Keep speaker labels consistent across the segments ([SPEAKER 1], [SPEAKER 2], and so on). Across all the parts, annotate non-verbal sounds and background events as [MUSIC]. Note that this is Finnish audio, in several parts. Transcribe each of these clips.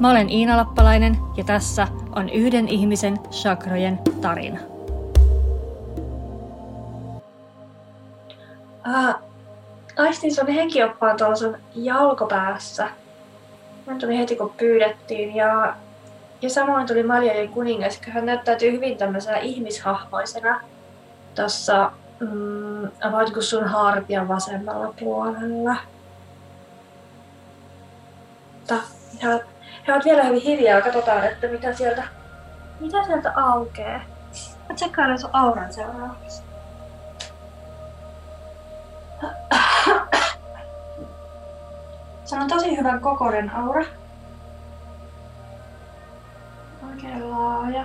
[SPEAKER 1] Mä olen Iina Lappalainen ja tässä on yhden ihmisen chakrojen tarina.
[SPEAKER 2] Uh, aistin sun henkioppaan tuolla sun jalkopäässä. Mä tuli heti kun pyydettiin ja, ja samoin tuli Maljalin kuningas, hän näyttäytyy hyvin tämmöisenä ihmishahmoisena tuossa mm, about sun hartian vasemmalla puolella. Mutta he ovat vielä hyvin hiljaa. Katsotaan, että mitä sieltä, mitä sieltä aukeaa. Mä tsekkaan sun auran seuraavaksi. Se on tosi hyvän kokoinen aura. Oikein laaja.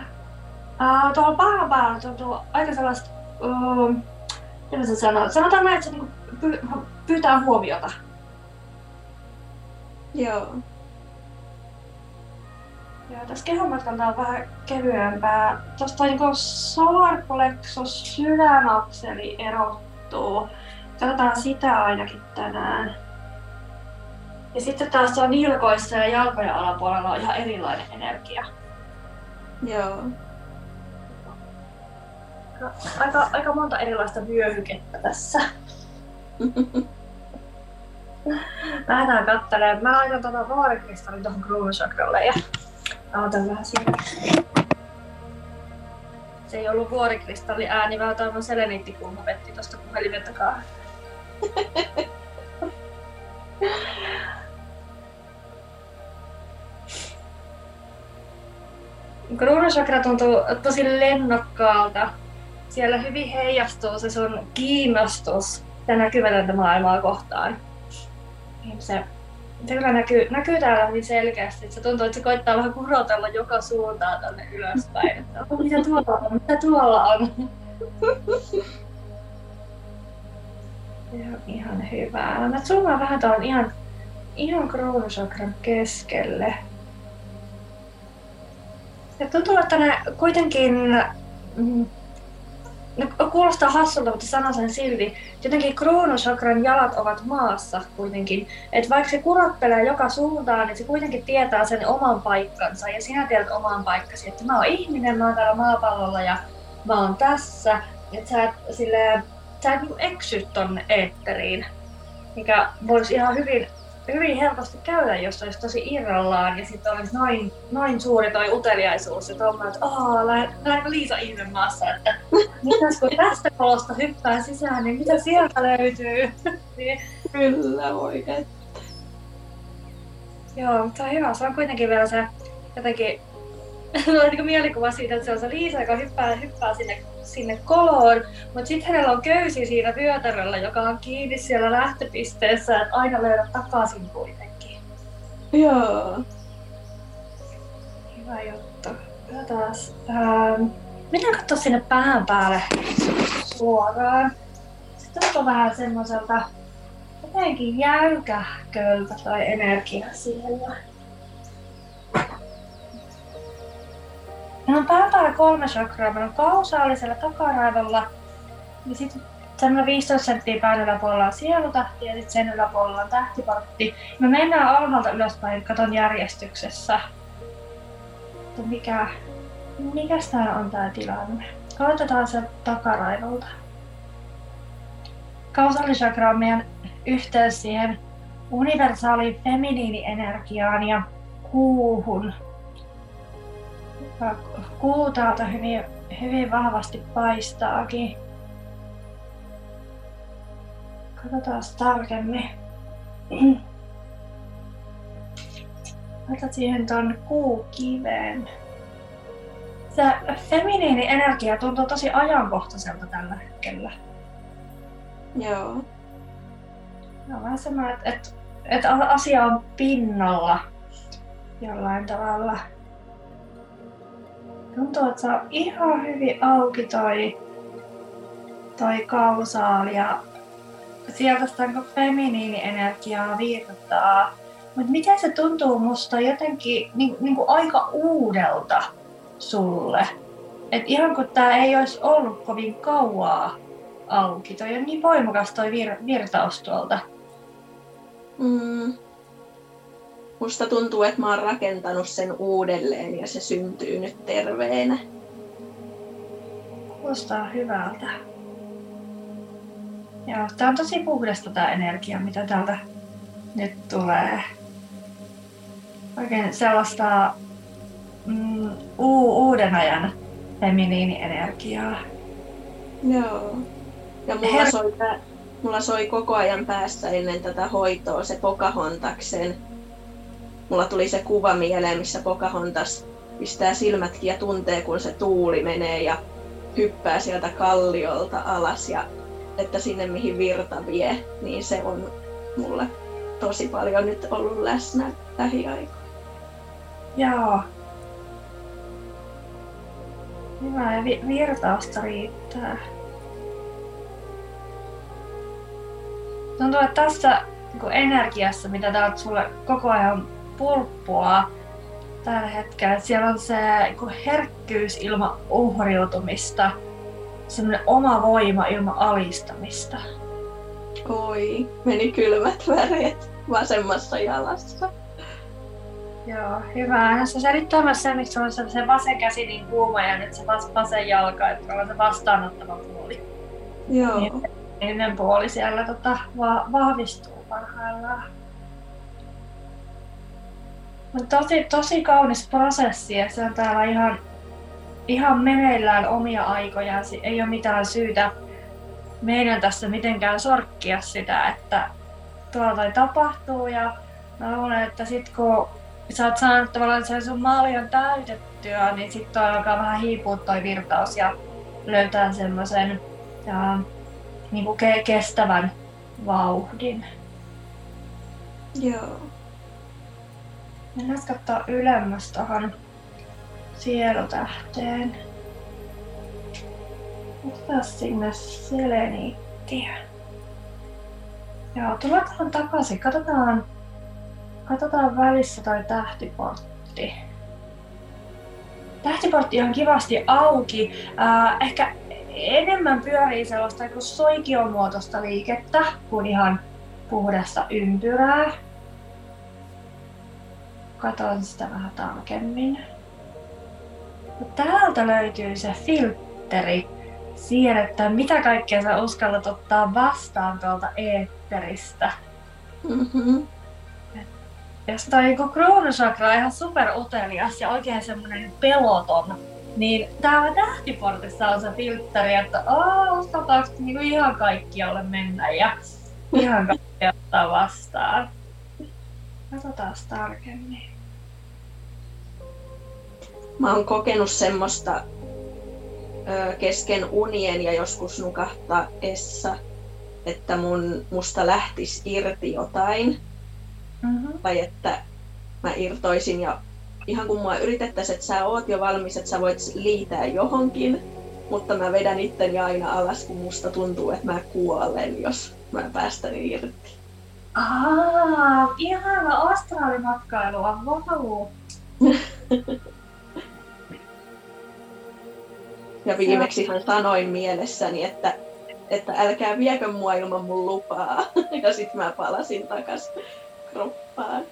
[SPEAKER 2] Uh, tuolla pahan päällä tuntuu aika sellaista uh, mitä sä sanoo? Sanotaan näin, että se niinku py- pyytää huomiota.
[SPEAKER 3] Joo.
[SPEAKER 2] Joo, tässä kehonmatkalta on vähän kevyempää. Tuosta niinku solar plexus sydänakseli erottuu. Katsotaan sitä ainakin tänään. Ja sitten taas on nilkoissa ja jalkojen alapuolella on ihan erilainen energia.
[SPEAKER 3] Joo
[SPEAKER 2] aika, aika monta erilaista vyöhykettä tässä. [LAUGHS] Lähdetään katselemaan. Mä laitan tuota vaarikristallin tuohon kruunusakralle ja otan vähän siitä. Se ei ollut vuorikristalli ääni, vaan tämä on seleniitti, kun vetti tuosta puhelimen takaa. [LAUGHS] Kruunusakra tuntuu tosi lennokkaalta siellä hyvin heijastuu se sun kiinnostus ja näkymätöntä maailmaa kohtaan. Niin se, se kyllä näkyy, näkyy täällä hyvin selkeästi. Se tuntuu, että se koittaa vähän kurotella joka suuntaan tänne ylöspäin. Että, mitä tuolla on? Mitä tuolla on? Se ihan hyvä. Mä zoomaan vähän tuon ihan, ihan kruunusakran keskelle. Ja tuntuu, että ne kuitenkin mm, No, kuulostaa hassulta, mutta sanon sen silti. Jotenkin kruunusakran jalat ovat maassa kuitenkin. Että vaikka se kurottelee joka suuntaan, niin se kuitenkin tietää sen oman paikkansa. Ja sinä tiedät oman paikkasi, että mä oon ihminen, mä oon täällä maapallolla ja mä oon tässä. Että sä et, sille, sä et niin eksy tonne eetteriin. Mikä voisi ihan hyvin hyvin helposti käydä, jos olisi tosi irrallaan ja sitten olisi noin, noin suuri toi uteliaisuus ja tuommoinen, että aah, lähdenkö Liisa maassa, että [LAUGHS] mitäs kun tästä kolosta hyppää sisään, niin mitä sieltä löytyy? [LAUGHS]
[SPEAKER 3] niin. Kyllä oikein.
[SPEAKER 2] Joo, mutta on hyvä. Se on kuitenkin vielä se jotenkin [LAUGHS] on niin mielikuva siitä, että se on se Liisa, joka hyppää, hyppää sinne, sinne koloon, mutta sitten hänellä on köysi siinä vyötäröllä, joka on kiinni siellä lähtöpisteessä, että aina löydät takaisin kuitenkin.
[SPEAKER 3] Joo.
[SPEAKER 2] Hyvä juttu. taas. Ähm, miten katsoa sinne pään päälle suoraan? Se tuntuu vähän semmoiselta jotenkin jäykähköltä tai energia siellä. Meillä on pääpäällä kolme chakraa. Meillä on kausaalisella takaraivolla ja sitten semmoinen 15 senttiä pään yläpuolella on sielutahti ja sitten sen yläpuolella on tähtiportti. Me mennään alhaalta ylöspäin, katon järjestyksessä. Mutta mikä, mikä tää on tää tilanne? Aloitetaan se takaraivolta. Kausaalisakra on meidän yhteys siihen universaaliin feminiinienergiaan ja kuuhun, kuu täältä hyvin, hyvin vahvasti paistaakin. Katsotaan tarkemmin. Laitat siihen ton kuukiveen. Se feminiini energia tuntuu tosi ajankohtaiselta tällä hetkellä.
[SPEAKER 3] Joo.
[SPEAKER 2] No vähän semmoinen, että, että, että asia on pinnalla jollain tavalla. Tuntuu, että ihan hyvin auki toi, toi kausaali ja sieltä sitä niin feminiinienergiaa virtaa. Mutta miten se tuntuu musta jotenkin niin, niin kuin aika uudelta sulle? Et ihan kun tää ei olisi ollut kovin kauaa auki. Toi on niin voimakas toi vir- virtaus tuolta.
[SPEAKER 3] Mm. Musta tuntuu, että mä oon rakentanut sen uudelleen ja se syntyy nyt terveenä.
[SPEAKER 2] Kuulostaa hyvältä. Joo, tää on tosi puhdasta tää energia, mitä täältä nyt tulee. Oikein sellaista mm, uu- uuden ajan feminiinienergiaa.
[SPEAKER 3] Joo. Ja mulla,
[SPEAKER 2] Her-
[SPEAKER 3] soi, mulla soi koko ajan päässä ennen tätä hoitoa se Pocahontaksen. Mulla tuli se kuva mieleen, missä Pocahontas pistää silmätkin ja tuntee, kun se tuuli menee ja hyppää sieltä kalliolta alas ja että sinne mihin virta vie, niin se on mulle tosi paljon nyt ollut läsnä lähiaikoina.
[SPEAKER 2] Joo. Hyvä, ja vi- virtausta riittää. Tuntuu, että tässä niin energiassa, mitä täältä sulle koko ajan pulppua tällä hetkellä, siellä on se niin herkkyys ilman uhriutumista, semmoinen oma voima ilman alistamista.
[SPEAKER 3] Oi, meni kylmät väreet vasemmassa jalassa.
[SPEAKER 2] Joo, hyvä. Ja se selittää myös sen, miksi on se, se vasen käsi niin kuuma ja nyt se vas, vasen jalka, että on se vastaanottava puoli.
[SPEAKER 3] Joo.
[SPEAKER 2] Niin. Ennen puoli siellä tota, va, vahvistuu parhaillaan. Mut tosi, tosi kaunis prosessi ja se on täällä ihan, ihan meneillään omia aikojaan. Si- Ei ole mitään syytä meidän tässä mitenkään sorkkia sitä, että tuolla toi tapahtuu ja mä luulen, että sit kun sä oot saanut tavallaan sen sun maalion täytettyä, niin sit toi alkaa vähän hiipua toi virtaus ja löytää semmoisen niin kestävän vauhdin.
[SPEAKER 3] Joo.
[SPEAKER 2] Mennään katsoa ylemmäs tuohon sielutähteen. Otetaan sinne seleniittiä. Joo, tullaan tähän takaisin. Katsotaan, katsotaan välissä toi tähtiportti. Tähtiportti on kivasti auki. Äh, ehkä enemmän pyörii sellaista soikiomuotoista liikettä kuin ihan puhdasta ympyrää. Katon sitä vähän tarkemmin. Täältä löytyy se filtteri siihen, että mitä kaikkea sä uskallat ottaa vastaan tuolta eetteristä.
[SPEAKER 3] Mm-hmm.
[SPEAKER 2] Jos toi niinku kruunusakra on ihan super utelias ja oikein semmonen peloton, niin täällä tähtiportissa on se filtteri, että uskaltaako niinku ihan kaikkialle mennä ja [LAUGHS] ihan kaikkea ottaa vastaan. Katsotaan tarkemmin.
[SPEAKER 3] Mä oon kokenut semmoista ö, kesken unien ja joskus nukahtaessa, että mun, musta lähtisi irti jotain.
[SPEAKER 2] Mm-hmm.
[SPEAKER 3] Tai että mä irtoisin ja ihan kun mua yritettäisiin, että sä oot jo valmis, että sä voit liitää johonkin, mutta mä vedän itteni aina alas, kun musta tuntuu, että mä kuolen, jos mä päästän irti.
[SPEAKER 2] Aa, ihana astraalimatkailua, wow. [LAUGHS]
[SPEAKER 3] Ja viimeksi hän sanoin mielessäni, että, että älkää viekö mua ilman mun lupaa. [LAUGHS] Ja sitten mä palasin takas kroppaan.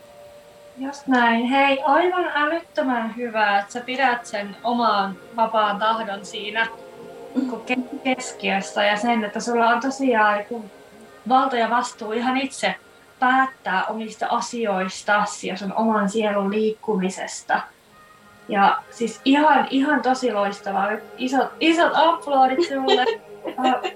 [SPEAKER 2] Just näin. Hei, aivan älyttömän hyvä, että sä pidät sen omaan vapaan tahdon siinä keskiössä ja sen, että sulla on tosiaan joku valta ja vastuu ihan itse päättää omista asioista ja sun oman sielun liikkumisesta. Ja siis ihan, ihan tosi loistavaa. Isot, isot aplodit sulle. [LAUGHS] Äh,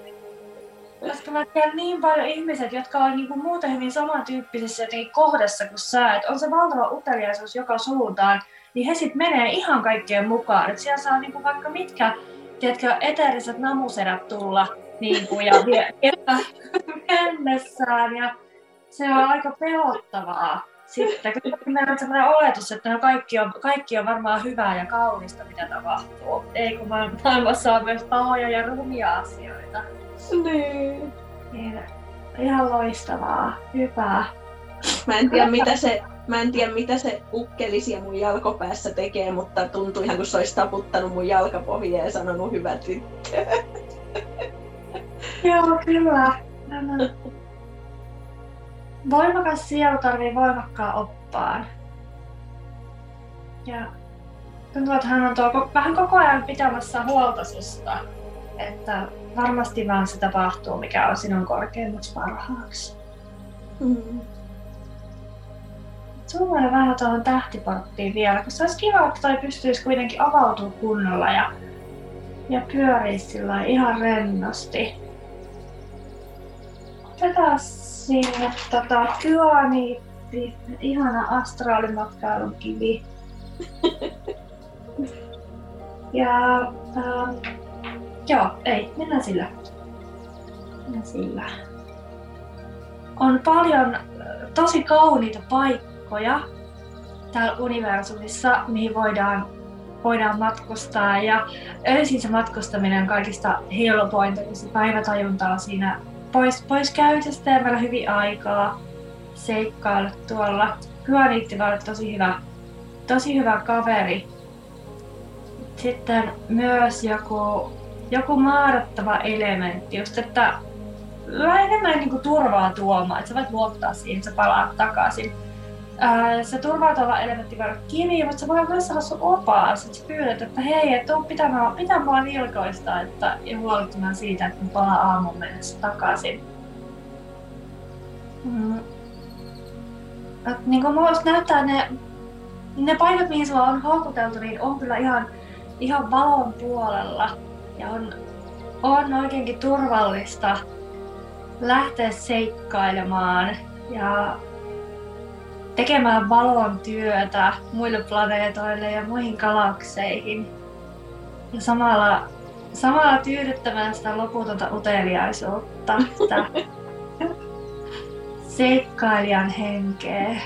[SPEAKER 2] Koska mä tiedän niin paljon ihmiset, jotka on niinku muuten hyvin samantyyppisessä jotenkin kohdassa kuin sä, että on se valtava uteliaisuus joka suuntaan, niin he sit menee ihan kaikkeen mukaan. Et siellä saa niinku vaikka mitkä, tiedätkö, eteeriset namusedät tulla niinku, ja vie- [LAUGHS] mennessään. Ja se on aika pelottavaa. Sitten, kun meillä on sellainen oletus, että no kaikki, on, kaikki on varmaan hyvää ja kaunista, mitä tapahtuu. Ei kun maailmassa on myös pahoja ja rumia asioita.
[SPEAKER 3] Niin.
[SPEAKER 2] Niin, ihan loistavaa, hyvää.
[SPEAKER 3] Mä en tiedä, mitä se, mä en tiedä, mitä se ukkeli siellä mun jalkopäässä tekee, mutta tuntuu ihan kuin se olisi taputtanut mun jalkapohjaa ja sanonut hyvä tyttö.
[SPEAKER 2] Joo, kyllä. Voimakas sielu tarvii voimakkaan oppaan. Ja tuntuu, että hän on tuo, vähän koko ajan pitämässä huolta susta. Että varmasti vaan se tapahtuu, mikä on sinun korkeimmaksi parhaaksi. Mm. Sulla vähän tuohon tähtiporttiin vielä, koska olisi kiva, että toi pystyisi kuitenkin avautumaan kunnolla ja, ja pyörii sillä ihan rennosti. Otetaan sinne tota, kyaniitti, ihana astraalimatkailun kivi. [LAUGHS] ja ähm, joo, ei, mennään sillä. Mennään sillä. On paljon äh, tosi kauniita paikkoja täällä universumissa, mihin voidaan, voidaan matkustaa. Ja öisin se matkustaminen on kaikista helpointa, kun se päivätajunta on siinä pois, pois käytöstä ja meillä hyvin aikaa seikkailla tuolla. Hyöniitti olla tosi hyvä, tosi hyvä kaveri. Sitten myös joku, joku maarattava elementti, just että vähän enemmän niin kuin turvaa tuomaan, että sä voit luottaa siihen, sä palaat takaisin se turvaa tuolla elementti voi olla kiinni, mutta se voi myös olla sun opaas, että sä pyydät, että hei, että tuu pitää, pitää mua vilkoista että, ja huolehtimaan siitä, että mä palaan aamun mennessä takaisin. Mm. Et, niin kuin näyttää ne, ne paikat, mihin sulla on houkuteltu, niin on kyllä ihan, ihan valon puolella. Ja on, on oikeinkin turvallista lähteä seikkailemaan ja tekemään valon työtä muille planeetoille ja muihin galakseihin. Ja samalla, samalla tyydyttämään sitä loputonta uteliaisuutta, sitä [LAUGHS] seikkailijan henkeä.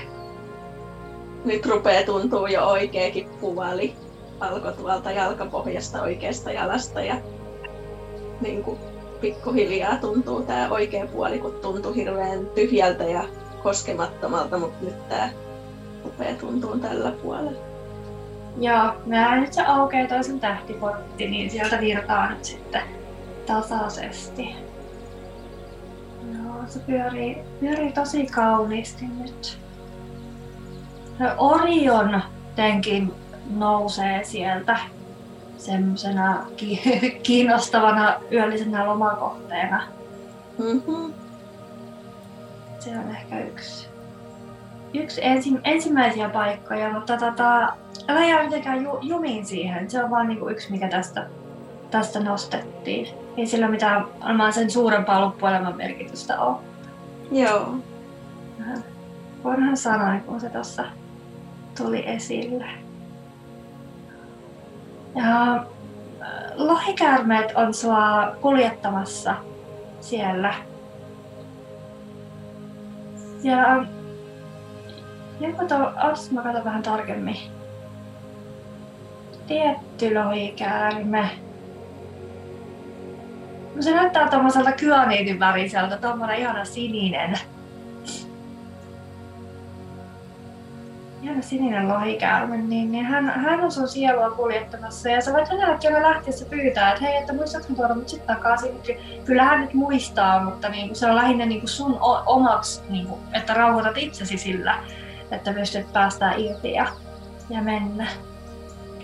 [SPEAKER 3] Nyt rupeaa tuntuu jo oikeakin puvali alkoi tuolta jalkapohjasta oikeasta jalasta ja niin kuin pikkuhiljaa tuntuu tämä oikea puoli, kun tuntui hirveän tyhjältä ja koskemattomalta, mutta nyt tää upea tuntuu tällä puolella.
[SPEAKER 2] Joo, mä nyt se aukeaa toisen tähtiportti, niin sieltä virtaa nyt sitten tasaisesti. Joo, se pyörii, pyörii tosi kauniisti nyt. Orion tenkin nousee sieltä semmoisena [LAUGHS] kiinnostavana yöllisenä lomakohteena. Mm-hmm se on ehkä yksi, yksi ensi, ensimmäisiä paikkoja, mutta tota, älä jää mitenkään ju, jumiin siihen. Se on vaan niinku yksi, mikä tästä, tästä nostettiin. Ei sillä mitään varmaan sen suurempaa loppuelämän merkitystä ole.
[SPEAKER 3] Joo.
[SPEAKER 2] Vanhan sanoin, kun se tuossa tuli esille. Ja äh, lohikäärmeet on sua kuljettamassa siellä ja joku tuo, mä katson vähän tarkemmin. Tietty lohikäärme. No se näyttää tommoselta kyaniitin väriseltä, tommonen ihana sininen. Ihana sininen lohikäärme, niin, niin hän, hän on sun sielua kuljettamassa ja sä voit hänellekin aina lähtiessä pyytää, että hei, että muistatko tuoda mut sitten takaisin. Kyllä hän nyt muistaa, mutta niin kuin, se on lähinnä niin kuin sun omaksi, niin kuin, että rauhoitat itsesi sillä, että pystyt päästään irti ja, ja mennä.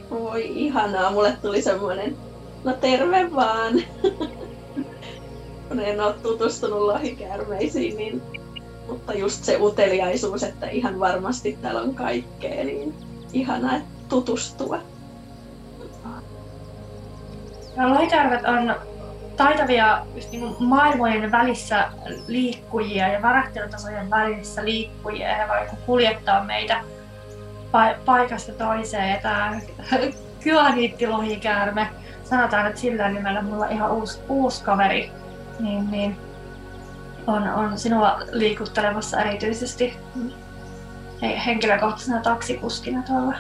[SPEAKER 3] Voi ihanaa, mulle tuli semmoinen, no terve vaan. [LAUGHS] Kun en ole tutustunut lohikäärmeisiin, niin mutta just se uteliaisuus, että ihan varmasti täällä on kaikkea, niin ihana tutustua.
[SPEAKER 2] Ja lohikäärmet on taitavia just niin maailmojen välissä liikkujia ja värähtelytasojen välissä liikkujia. He voivat kuljettaa meitä paikasta toiseen. Tämä [LAUGHS] kyaniittilohikäärme, sanotaan, että sillä nimellä mulla on ihan uusi, uusi kaveri, niin, niin on, on sinua liikuttelemassa erityisesti. Hei, henkilökohtaisena taksikuskina tuolla.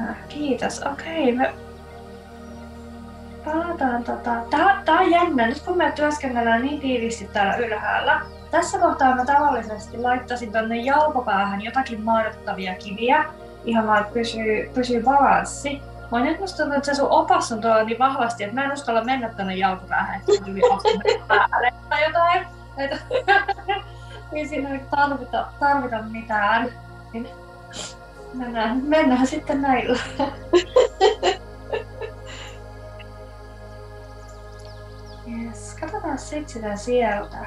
[SPEAKER 2] Äh, [LAUGHS] Kiitos, okei. Me palataan tota... Tää, tää on jännä, nyt kun me työskennellään niin tiiviisti täällä ylhäällä. Tässä kohtaa mä tavallisesti laittaisin tonne jalkopäähän jotakin mahdottavia kiviä, ihan vaan pysyy, pysyy balanssi. Mä musta tuntuu, että se sun opas on tuolla niin vahvasti, että mä en uskalla mennä tonne jalkopäähän, että tuli päälle tai jotain. Että, [LAUGHS] ei siinä tarvita, tarvita mitään. Niin mennään, mennään sitten näillä. [LAUGHS] Yes, katsotaan sitten sitä.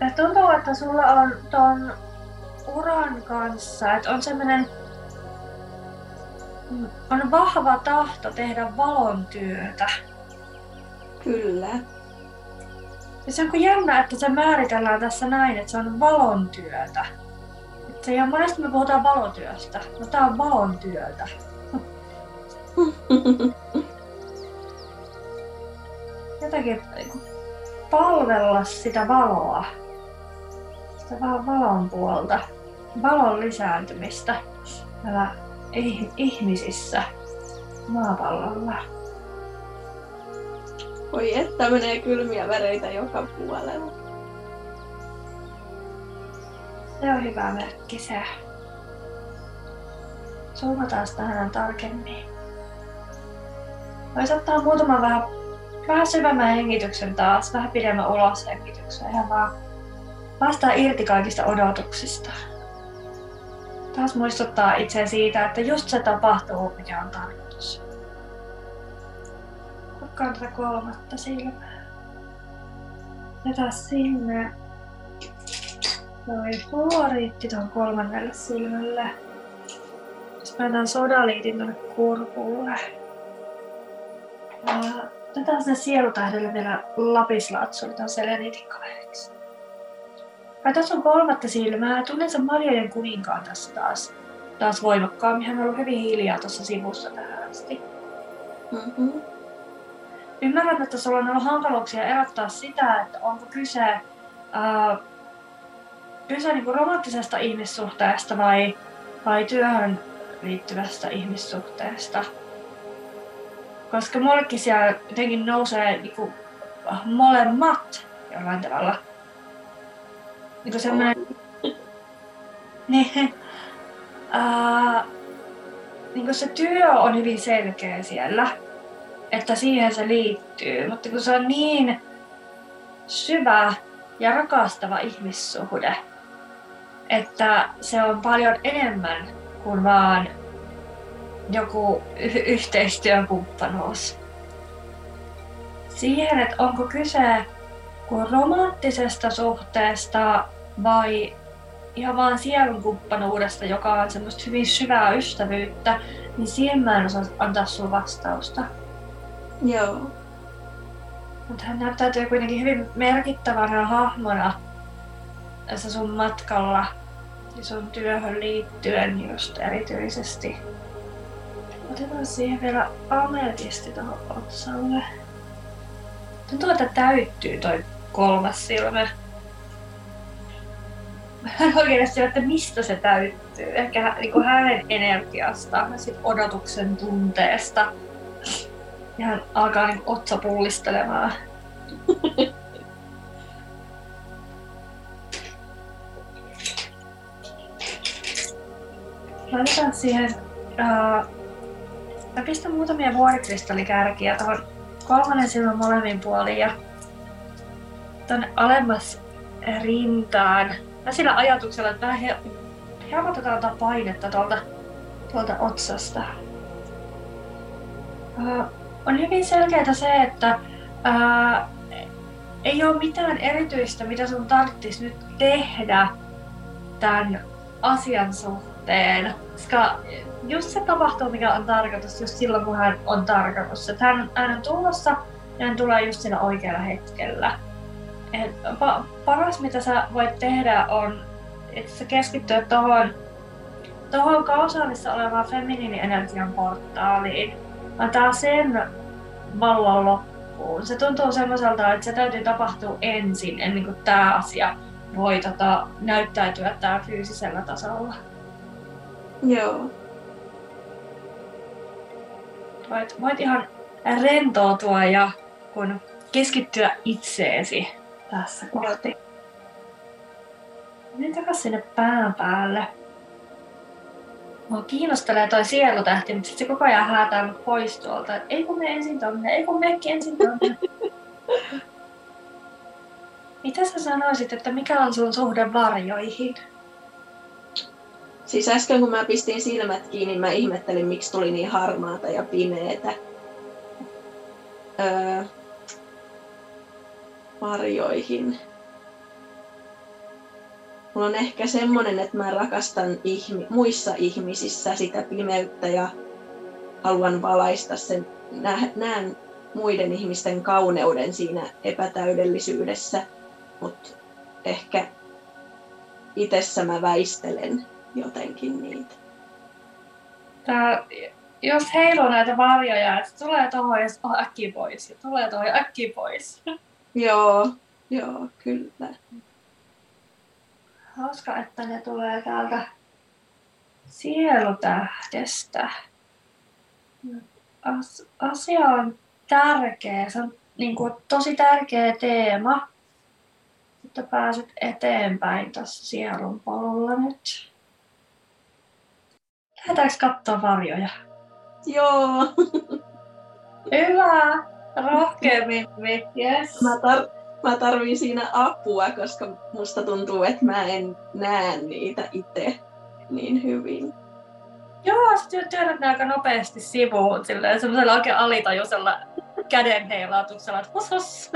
[SPEAKER 2] Ja tuntuu, että sulla on ton uran kanssa, että on semmoinen on vahva tahto tehdä valon työtä.
[SPEAKER 3] Kyllä.
[SPEAKER 2] Ja se on jännä, että se määritellään tässä näin, että se on valon työtä. Että se ei ole, monesti me puhutaan valotyöstä, no tää on valon työtä. [LAUGHS] Jotenkin niinku palvella sitä valoa, sitä vaan valon puolta, valon lisääntymistä täällä ihmisissä maapallolla.
[SPEAKER 3] Voi että menee kylmiä väreitä joka puolella.
[SPEAKER 2] Se on hyvä merkki se. Zoomataan tähän tarkemmin. Voisi ottaa muutaman vähän, vähän syvemmän hengityksen taas, vähän pidemmän uloshengityksen. Ihan vaan päästään irti kaikista odotuksista. Taas muistuttaa itse siitä, että just se tapahtuu, mikä on tarkoitus. Kukkaan tätä kolmatta silmää. Jätä sinne toi fluoriitti tuon kolmannelle silmälle. Sitten mä sodaliitin tuonne kurkulle. Otetaan sinne sielutähdelle vielä lapislaatsuli tuon seleniitin kaveriksi. Ja tässä on kolmatta silmää. Tunnen sen Marjojen kuninkaan tässä taas, taas voimakkaammin. Hän on ollut hyvin hiljaa tuossa sivussa tähän asti. Mm-hmm. Ymmärrän, että sulla on ollut hankaluuksia erottaa sitä, että onko kyse, ää, kyse niin romanttisesta ihmissuhteesta vai, vai työhön liittyvästä ihmissuhteesta. Koska mullekin siellä jotenkin nousee niin kuin, molemmat jollain tavalla [LAUGHS] niin kuin semmoinen... niin, niin kuin se työ on hyvin selkeä siellä, että siihen se liittyy, mutta kun se on niin syvä ja rakastava ihmissuhde, että se on paljon enemmän kuin vaan joku y- yhteistyökumppanuus. Siihen, että onko kyse kuin romanttisesta suhteesta vai ihan vaan sielun kumppanuudesta, joka on semmoista hyvin syvää ystävyyttä, niin siihen mä en osaa antaa sun vastausta.
[SPEAKER 3] Joo.
[SPEAKER 2] Mutta hän näyttäytyy kuitenkin hyvin merkittävänä hahmona tässä sun matkalla ja sun työhön liittyen just erityisesti. Otetaan siihen vielä ametisti tuohon otsalle. Tuntuu, että täyttyy toi kolmas silmä. [LAUGHS] Mä en oikeasti että mistä se täyttyy. Ehkä niin kuin hänen energiasta sit odotuksen tunteesta. Ja hän alkaa niin otsa pullistelemaan. Laitetaan [LAUGHS] siihen... Uh, mä pistän muutamia vuorikristallikärkiä tuohon kolmannen silmän molemmin puoliin ja tonne alemmas rintaan. Mä sillä ajatuksella, että vähän helpotetaan tätä painetta tuolta, tuolta otsasta. Uh, on hyvin selkeää se, että uh, ei ole mitään erityistä, mitä sun tarvitsisi nyt tehdä tämän asian suhteen. Koska just se tapahtuu, mikä on tarkoitus, just silloin, kun hän on tarkoitus. Että hän, hän on tulossa ja hän tulee just siinä oikealla hetkellä. Et pa- paras, mitä sä voit tehdä, on, että sä keskittyä tuohon tohon kausaalissa olevaan feminiinienergian portaaliin. Antaa sen loppuun loppuun. Se tuntuu semmoiselta, että se täytyy tapahtua ensin, ennen kuin tämä asia voi tota, näyttäytyä tää fyysisellä tasolla.
[SPEAKER 3] Joo.
[SPEAKER 2] Voit, voit ihan rentoutua ja kun keskittyä itseesi tässä kohti. Mene takas sinne pään päälle. Mua kiinnostelee toi sielutähti, mutta sit se koko ajan häätää mut pois tuolta. Ei kun me ensin tonne, ei kun mekin ensin tonne. [LAUGHS] Mitä sä sanoisit, että mikä on sun suhde varjoihin?
[SPEAKER 3] Siis äsken kun mä pistin silmät kiinni, mä ihmettelin, miksi tuli niin harmaata ja pimeetä. Öö, varjoihin. Mulla on ehkä semmonen, että mä rakastan ihmi- muissa ihmisissä sitä pimeyttä ja haluan valaista sen. Nä- näen muiden ihmisten kauneuden siinä epätäydellisyydessä, mutta ehkä itsessä mä väistelen jotenkin niitä.
[SPEAKER 2] Tää, jos heiluu näitä varjoja, että tulee tuohon ja äkki pois ja tulee tuohon äkki pois.
[SPEAKER 3] Joo, joo, kyllä.
[SPEAKER 2] Hauska, että ne tulee täältä sielutähdestä. As, asia on tärkeä. Se on niin kuin, tosi tärkeä teema, että pääset eteenpäin tässä sielun polulla nyt. Lähdetäänkö katsoa varjoja?
[SPEAKER 3] Joo,
[SPEAKER 2] Hyvä! Rohkea Mimmi, yes.
[SPEAKER 3] mä, tar- mä tarviin siinä apua, koska musta tuntuu, että mä en näe niitä itse niin hyvin.
[SPEAKER 2] Joo, sä työ- työnnät aika nopeasti sivuun silleen, semmoisella oikein alitajuisella käden heilautuksella, että hos. [LAUGHS]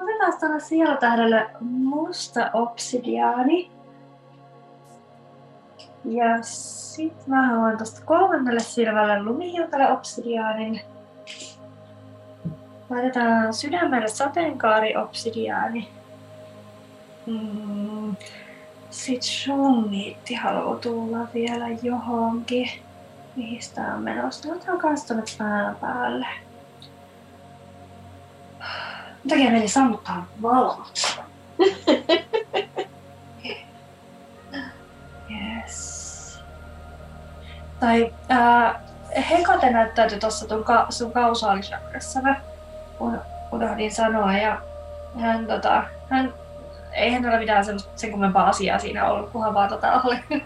[SPEAKER 2] Otetaan tuonne sielutähdelle musta obsidiaani. Ja sit mä haluan tosta kolmannelle silmälle lumihiutale obsidiaanin. Laitetaan sydämelle sateenkaari obsidiaani. Mm. Sitten shungiitti haluaa tulla vielä johonkin. Mihin tää on menossa? No on kans tonne pään päälle. Mitä takia meni sammuttaa valot? [LAUGHS] Tai ää, Hekate näyttäytyi tuossa sun, ka- sun kausaalisakrassa. Mä un- unohdin sanoa ja hän, tota, hän ei hänellä mitään semmoista sen kummempaa asiaa siinä ollut, kunhan vaan tota oli, [LAUGHS]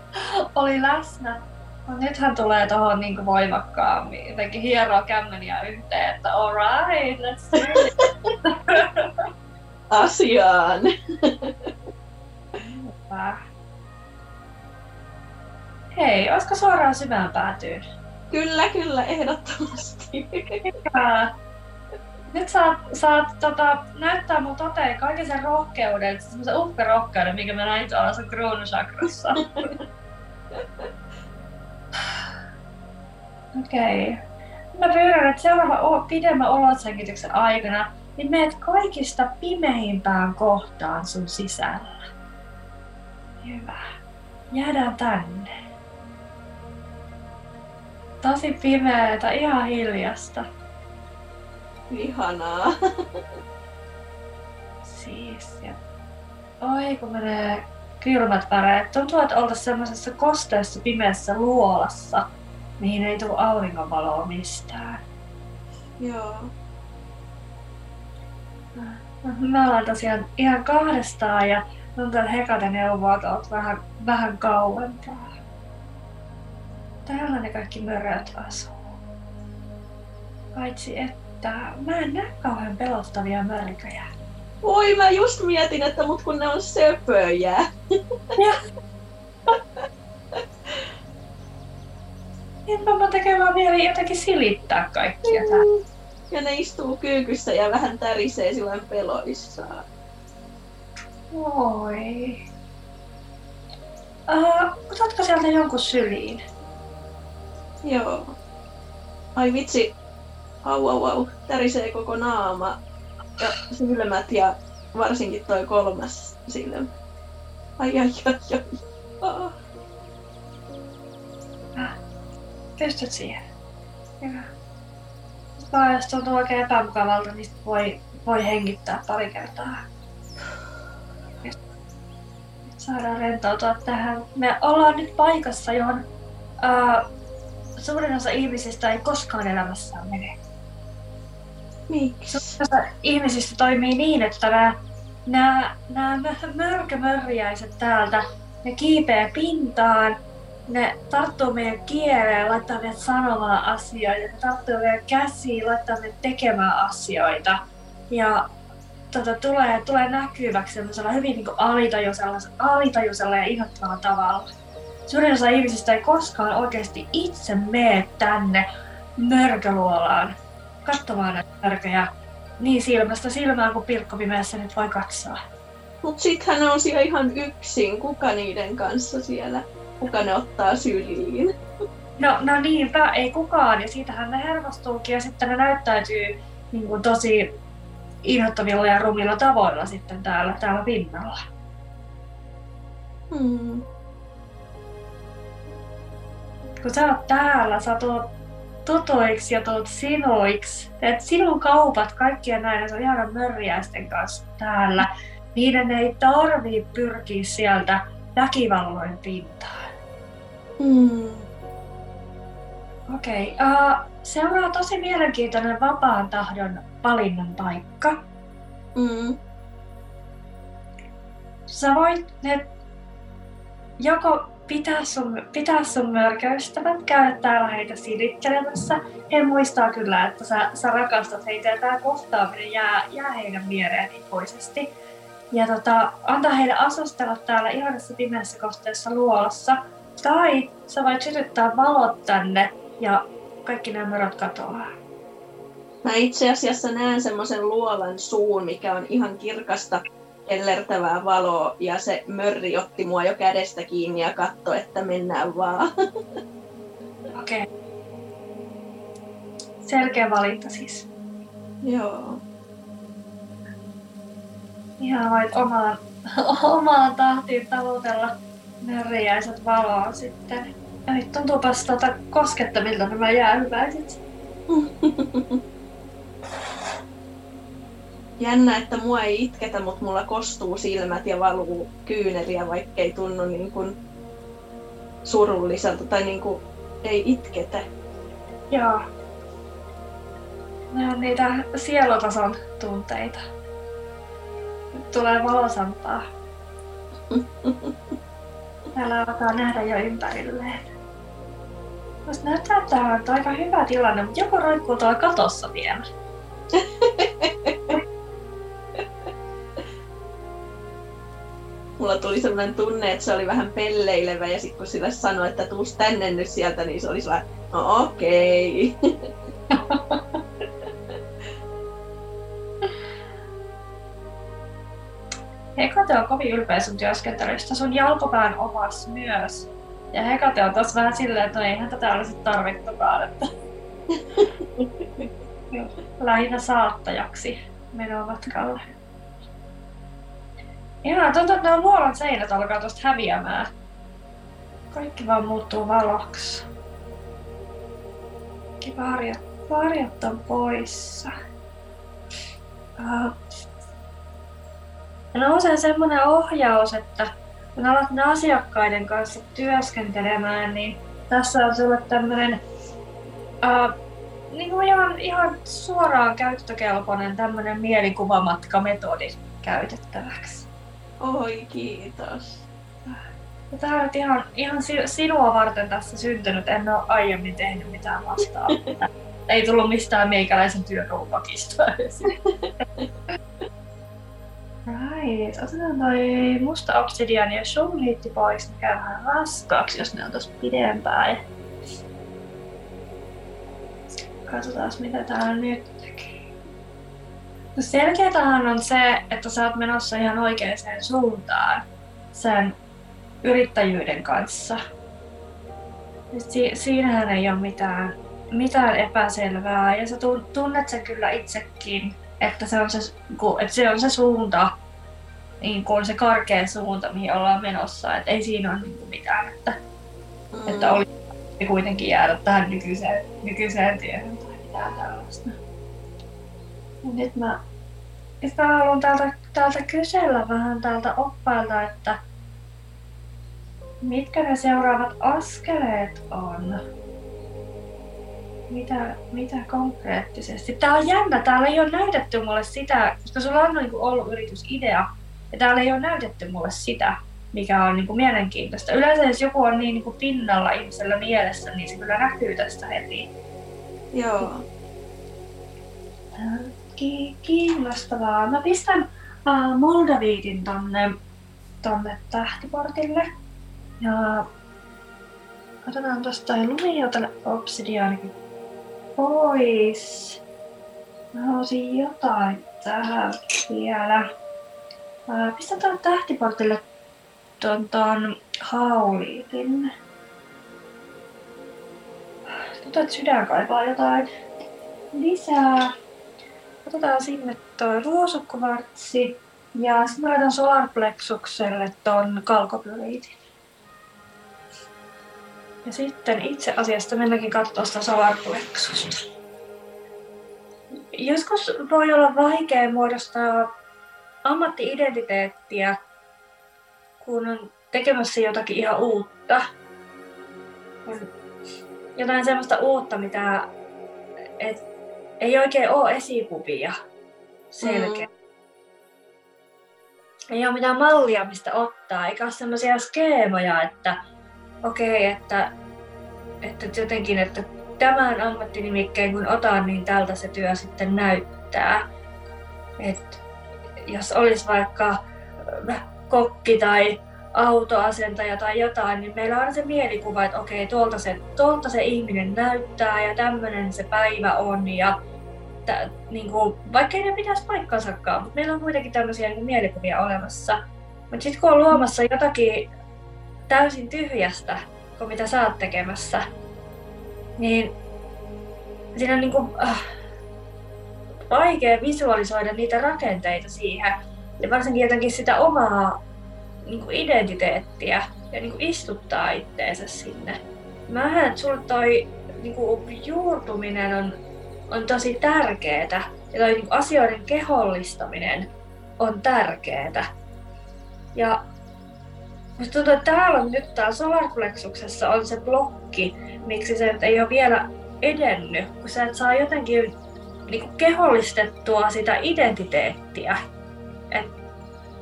[SPEAKER 2] oli läsnä. No nyt hän tulee tuohon niin voimakkaammin, jotenkin hieroa kämmeniä yhteen, että alright, let's do it. [LAUGHS]
[SPEAKER 3] Asiaan. [LAUGHS]
[SPEAKER 2] Hei, olisiko suoraan syvään päätyyn?
[SPEAKER 3] Kyllä, kyllä, ehdottomasti.
[SPEAKER 2] Hyvä. Nyt saat, saat tota, näyttää mun toteen kaiken sen rohkeuden, semmoisen uhkarohkeuden, minkä mä näin tuolla sun kruunusakrassa. [LAUGHS] Okei. Okay. Mä pyydän, että seuraava pidemmän olotsänkityksen aikana niin meet kaikista pimeimpään kohtaan sun sisällä. Hyvä. Jäädään tänne. Tosi pimeetä, ihan hiljasta.
[SPEAKER 3] Ihanaa. [LAUGHS]
[SPEAKER 2] Siis, ja... Oi, kun menee kylmät väreet. Tuntuu, että oltaisiin semmoisessa kosteessa pimeässä luolassa, mihin ei tule auringonvaloa mistään.
[SPEAKER 3] Joo.
[SPEAKER 2] Me ollaan tosiaan ihan kahdestaan ja tuntuu, että Hekate neuvoo vähän, vähän kauempaa. Täällä ne kaikki möröt asuu. Paitsi että mä en näe kauhean pelottavia mörköjä.
[SPEAKER 3] Oi, mä just mietin, että mut kun ne on söpöjä. [LAUGHS]
[SPEAKER 2] Niinpä mä tekemään mieli jotenkin silittää kaikkia täällä.
[SPEAKER 3] Ja ne istuu kyykyssä ja vähän tärisee silloin peloissaan.
[SPEAKER 2] Oi. Uh, otatko sieltä jonkun syliin?
[SPEAKER 3] Joo. Ai vitsi. Au au au. Tärisee koko naama. Ja silmät ja varsinkin toi kolmas silmä. Ai ai ai ai. Ah.
[SPEAKER 2] Pystyt siihen. Hyvä. vaan jos tuntuu oikein epämukavalta, niin voi, voi hengittää pari kertaa. Saadaan rentoutua tähän. Me ollaan nyt paikassa, johon ää, suurin osa ihmisistä ei koskaan elämässään mene.
[SPEAKER 3] Miksi?
[SPEAKER 2] Suurin osa ihmisistä toimii niin, että nämä, nämä, nämä mö- mörkömörjäiset täältä, ne kiipee pintaan, ne tarttuu meidän kieleen, laittaa meidät sanomaan asioita, ne tarttuu meidän käsiin, laittaa meidät tekemään asioita. Ja tota, tulee, tulee näkyväksi semmoisella hyvin niin alitajuisella, alitajuisella ja innoittavalla tavalla. Suurin osa ihmisistä ei koskaan oikeasti itse mene tänne mörköluolaan katsomaan näitä mörköjä niin silmästä silmään kuin pilkkopimeässä nyt voi katsoa.
[SPEAKER 3] Mut sit hän on siellä ihan yksin. Kuka niiden kanssa siellä? Kuka ne ottaa syliin?
[SPEAKER 2] No, no niinpä, ei kukaan, ja siitähän ne hermostuukin, ja sitten ne näyttäytyy niin kuin, tosi inhottavilla ja rumilla tavoilla sitten täällä, täällä pinnalla.
[SPEAKER 3] Hmm.
[SPEAKER 2] Kun sä oot täällä, sä tuot tutuiksi ja tuot sinuiksi, teet sinun kaupat kaikkien näiden sun ihanan mörjäisten kanssa täällä. Niiden ei tarvii pyrkiä sieltä väkivalloin pintaan.
[SPEAKER 3] Hmm.
[SPEAKER 2] Okei, okay. uh, seuraa tosi mielenkiintoinen vapaan tahdon valinnan paikka.
[SPEAKER 3] Hmm.
[SPEAKER 2] Sä voit ne joko pitää sun, pitää sun mörköystävät, käydä täällä heitä silittelemässä. He muistaa kyllä, että sä, sä rakastat heitä ja tämä kohtaaminen jää, jää heidän mieleen ikuisesti. Ja tota, antaa heille asustella täällä ihanassa pimeässä kohteessa luolassa. Tai sä voit sytyttää valot tänne ja kaikki nämä möröt katoaa.
[SPEAKER 3] Mä itse asiassa näen semmoisen luolan suun, mikä on ihan kirkasta kellertävää valoa ja se mörri otti mua jo kädestä kiinni ja katsoi, että mennään vaan. [LAUGHS]
[SPEAKER 2] Okei. Okay. Selkeä valinta siis.
[SPEAKER 3] Joo.
[SPEAKER 2] Ihan voit omaan, omaan [LAUGHS] tahtiin tavoitella mörriäiset valoa sitten. Ja nyt tuntuupas tota koskettamilta nämä jäähyväiset. [LAUGHS]
[SPEAKER 3] Jännä, että mua ei itketä, mutta mulla kostuu silmät ja valuu kyyneliä, vaikkei tunnu niin kuin surulliselta tai niin kuin ei itketä.
[SPEAKER 2] Joo. Ne on niitä sielutason tunteita. Nyt tulee valosampaa. [LAUGHS] Täällä alkaa nähdä jo ympärilleen. Musta näyttää, että tää on aika hyvä tilanne, mutta joku roikkuu tuolla katossa vielä. [LAUGHS]
[SPEAKER 3] Mulla tuli sellainen tunne, että se oli vähän pelleilevä ja sitten kun sille sanoi, että tuus tänne nyt sieltä, niin se oli sellainen, no okei. [LAUGHS]
[SPEAKER 2] Hekate on kovin ylpeä sun työskentelystä. Sun jalkopään omas myös. Ja Hekate on taas vähän silleen, että no eihän tätä olisi tarvittukaan. Että... [LAUGHS] Lähinnä saattajaksi menomatkalle. Ihan tuntuu, että nämä luolan seinät alkaa tuosta häviämään. Kaikki vaan muuttuu valoksi. Kaikki varjot, varjot on poissa. Ja nousee semmoinen ohjaus, että kun alat ne asiakkaiden kanssa työskentelemään, niin tässä on sulle tämmöinen uh, niin kuin ihan, ihan suoraan käyttökelpoinen tämmöinen mielikuvamatka-metodi käytettäväksi.
[SPEAKER 3] Oi, kiitos.
[SPEAKER 2] Ja Tämä on ihan, ihan sinua varten tässä syntynyt. En ole aiemmin tehnyt mitään vastaavaa. [LAUGHS] Ei tullut mistään meikäläisen työkalupakista [LAUGHS] Right, otetaan toi musta obsidian ja showliitti pois, mikä on vähän raskaaksi, jos ne on tossa pidempään. Katsotaan mitä täällä nyt. No selkeätähän on se, että sä oot menossa ihan oikeaan suuntaan sen yrittäjyyden kanssa. Si- siinähän ei ole mitään, mitään epäselvää ja sä tunnet sen kyllä itsekin, että se on se, että se, on se suunta, niin kuin se karkea suunta, mihin ollaan menossa. Et ei siinä ole niin mitään, että, mm. että oli kuitenkin jäädä tähän nykyiseen, nykyiseen työhön tai mitään tällaista. Nyt mä, nyt mä haluan täältä, täältä kysellä vähän täältä oppailta, että mitkä ne seuraavat askeleet on? Mitä, mitä konkreettisesti? Tää on jännä, täällä ei ole näytetty mulle sitä, koska sulla on niin ollut yritysidea, ja täällä ei ole näytetty mulle sitä, mikä on niin kuin mielenkiintoista. Yleensä jos joku on niin, niin kuin pinnalla ihmisellä mielessä, niin se kyllä näkyy tästä heti.
[SPEAKER 3] Joo.
[SPEAKER 2] Kiinnostavaa. Mä pistän uh, Moldaviitin tonne, tonne tähtiportille. Ja otetaan tosta toi lumijoutele obsidiaanikin pois. Mä haluaisin jotain tähän vielä. Uh, pistän tuon tähtiportille ton, ton hauliitin. Tuntuu, että sydän kaipaa jotain lisää. Otetaan sinne toi ruosukkuvartsi. Ja sitten laitan solarplexukselle ton kalkopyriitin. Ja sitten itse asiasta mennäkin katsoa sitä solarplexusta. Joskus voi olla vaikea muodostaa ammatti-identiteettiä, kun on tekemässä jotakin ihan uutta. Jotain semmoista uutta, mitä et, ei oikein ole esikuvia selkeä. Mm. Ei ole mitään mallia, mistä ottaa, eikä ole semmoisia skeemoja, että okei, okay, että, että jotenkin, että tämän ammattinimikkeen kun otan, niin tältä se työ sitten näyttää. Et jos olisi vaikka kokki tai autoasentaja tai jotain, niin meillä on se mielikuva, että okei, tuolta se, tuolta se ihminen näyttää ja tämmöinen se päivä on. Ja tä, niin kuin, vaikka ne pitäisi paikkansakaan, mutta meillä on kuitenkin tämmöisiä niin mielikuvia olemassa. Mutta sitten kun on luomassa jotakin täysin tyhjästä, kuin mitä sä oot tekemässä, niin siinä on niin kuin, äh, vaikea visualisoida niitä rakenteita siihen. Ja varsinkin jotenkin sitä omaa niin kuin identiteettiä ja niin kuin istuttaa itteensä sinne. Mä näen, että sulle toi niin kuin juurtuminen on, on tosi tärkeää ja toi niin asioiden kehollistaminen on tärkeää. Ja musta tuntuu, että täällä on nyt täällä solarplexuksessa on se blokki, miksi se ei ole vielä edennyt, kun sä et saa jotenkin niin kuin kehollistettua sitä identiteettiä. Et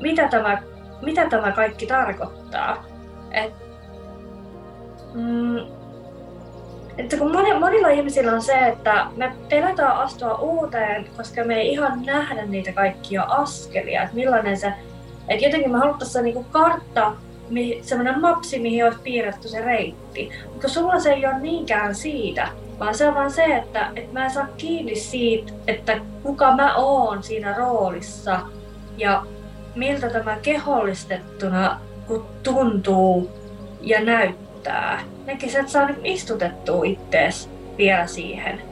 [SPEAKER 2] mitä tämä mitä tämä kaikki tarkoittaa. Et, mm, että kun moni, monilla ihmisillä on se, että me pelätään astua uuteen, koska me ei ihan nähdä niitä kaikkia askelia, että millainen se, että jotenkin me haluttaisiin niinku kartta, semmoinen mapsi, mihin olisi piirretty se reitti. Mutta sulla se ei ole niinkään siitä, vaan se on vaan se, että, että mä en saa kiinni siitä, että kuka mä oon siinä roolissa ja miltä tämä kehollistettuna tuntuu ja näyttää. Nekin sä et saa nyt istutettua ittees vielä siihen.